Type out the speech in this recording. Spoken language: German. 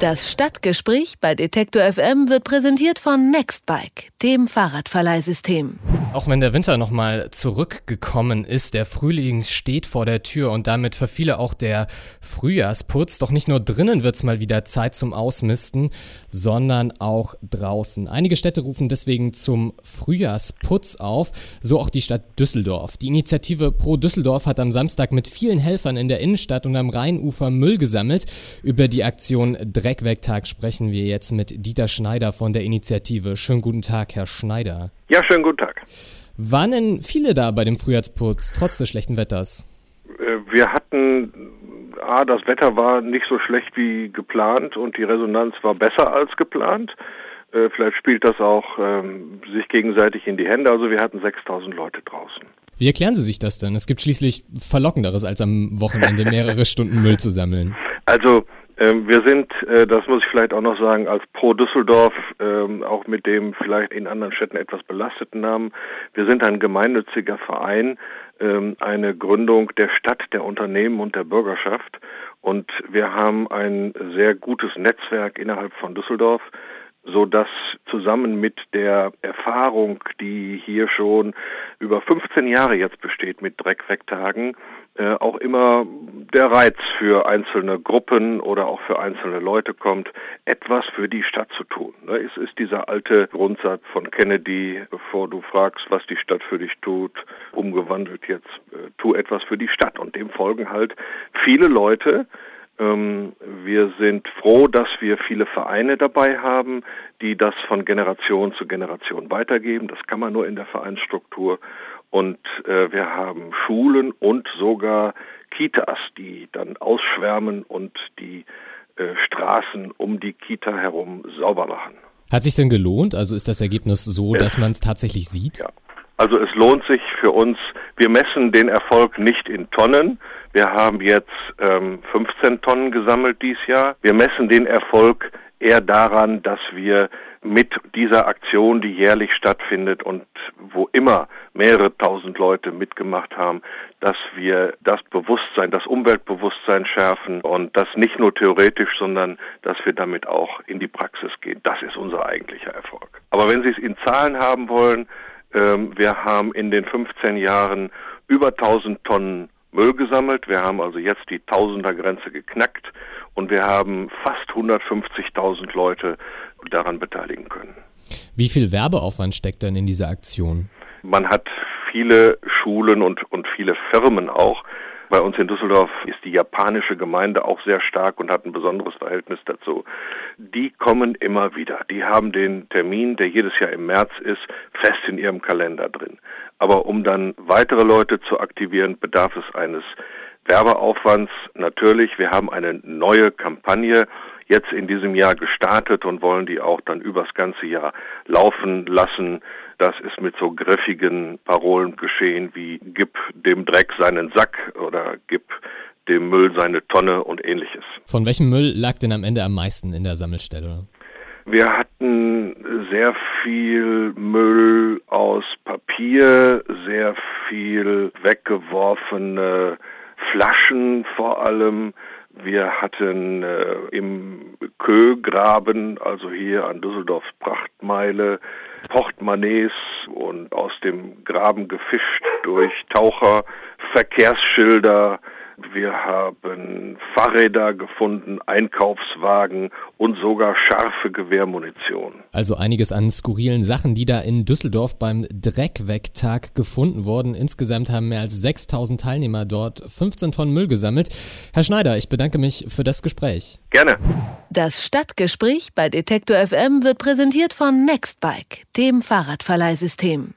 Das Stadtgespräch bei Detektor FM wird präsentiert von Nextbike, dem Fahrradverleihsystem. Auch wenn der Winter nochmal zurückgekommen ist, der Frühling steht vor der Tür und damit für viele auch der Frühjahrsputz. Doch nicht nur drinnen wird's mal wieder Zeit zum Ausmisten, sondern auch draußen. Einige Städte rufen deswegen zum Frühjahrsputz auf, so auch die Stadt Düsseldorf. Die Initiative Pro Düsseldorf hat am Samstag mit vielen Helfern in der Innenstadt und am Rheinufer Müll gesammelt. Über die Aktion Dreckwegtag sprechen wir jetzt mit Dieter Schneider von der Initiative. Schönen guten Tag, Herr Schneider. Ja, schönen guten Tag. Waren denn viele da bei dem Frühjahrsputz, trotz des schlechten Wetters? Äh, wir hatten, A, das Wetter war nicht so schlecht wie geplant und die Resonanz war besser als geplant. Äh, vielleicht spielt das auch ähm, sich gegenseitig in die Hände. Also wir hatten 6000 Leute draußen. Wie erklären Sie sich das denn? Es gibt schließlich Verlockenderes, als am Wochenende mehrere Stunden Müll zu sammeln. Also wir sind, äh, das muss ich vielleicht auch noch sagen, als Pro Düsseldorf, ähm, auch mit dem vielleicht in anderen Städten etwas belasteten Namen, wir sind ein gemeinnütziger Verein, ähm, eine Gründung der Stadt, der Unternehmen und der Bürgerschaft. Und wir haben ein sehr gutes Netzwerk innerhalb von Düsseldorf so dass zusammen mit der Erfahrung, die hier schon über 15 Jahre jetzt besteht mit Dreckwegtagen, äh, auch immer der Reiz für einzelne Gruppen oder auch für einzelne Leute kommt, etwas für die Stadt zu tun. Ne, es ist dieser alte Grundsatz von Kennedy, bevor du fragst, was die Stadt für dich tut, umgewandelt jetzt, äh, tu etwas für die Stadt. Und dem folgen halt viele Leute, wir sind froh, dass wir viele Vereine dabei haben, die das von Generation zu Generation weitergeben. Das kann man nur in der Vereinsstruktur. Und äh, wir haben Schulen und sogar Kitas, die dann ausschwärmen und die äh, Straßen um die Kita herum sauber machen. Hat sich denn gelohnt? Also ist das Ergebnis so, dass man es tatsächlich sieht? Ja. Also es lohnt sich für uns, wir messen den Erfolg nicht in Tonnen. Wir haben jetzt ähm, 15 Tonnen gesammelt dieses Jahr. Wir messen den Erfolg eher daran, dass wir mit dieser Aktion, die jährlich stattfindet und wo immer mehrere tausend Leute mitgemacht haben, dass wir das Bewusstsein, das Umweltbewusstsein schärfen und das nicht nur theoretisch, sondern dass wir damit auch in die Praxis gehen. Das ist unser eigentlicher Erfolg. Aber wenn Sie es in Zahlen haben wollen, ähm, wir haben in den 15 Jahren über 1000 Tonnen Müll gesammelt. Wir haben also jetzt die Tausender-Grenze geknackt und wir haben fast 150.000 Leute daran beteiligen können. Wie viel Werbeaufwand steckt denn in dieser Aktion? Man hat viele Schulen und, und viele Firmen auch, bei uns in Düsseldorf ist die japanische Gemeinde auch sehr stark und hat ein besonderes Verhältnis dazu. Die kommen immer wieder. Die haben den Termin, der jedes Jahr im März ist, fest in ihrem Kalender drin. Aber um dann weitere Leute zu aktivieren, bedarf es eines Werbeaufwands. Natürlich, wir haben eine neue Kampagne jetzt in diesem Jahr gestartet und wollen die auch dann übers ganze Jahr laufen lassen. Das ist mit so griffigen Parolen geschehen wie gib dem Dreck seinen Sack oder gib dem Müll seine Tonne und ähnliches. Von welchem Müll lag denn am Ende am meisten in der Sammelstelle? Wir hatten sehr viel Müll aus Papier, sehr viel weggeworfene Flaschen vor allem, wir hatten äh, im Kögraben, also hier an Düsseldorfs Prachtmeile, Portemonnaies und aus dem Graben gefischt durch Taucher, Verkehrsschilder, wir haben Fahrräder gefunden, Einkaufswagen und sogar scharfe Gewehrmunition. Also einiges an skurrilen Sachen, die da in Düsseldorf beim Dreckwegtag gefunden wurden. Insgesamt haben mehr als 6000 Teilnehmer dort 15 Tonnen Müll gesammelt. Herr Schneider, ich bedanke mich für das Gespräch. Gerne. Das Stadtgespräch bei Detektor FM wird präsentiert von Nextbike, dem Fahrradverleihsystem.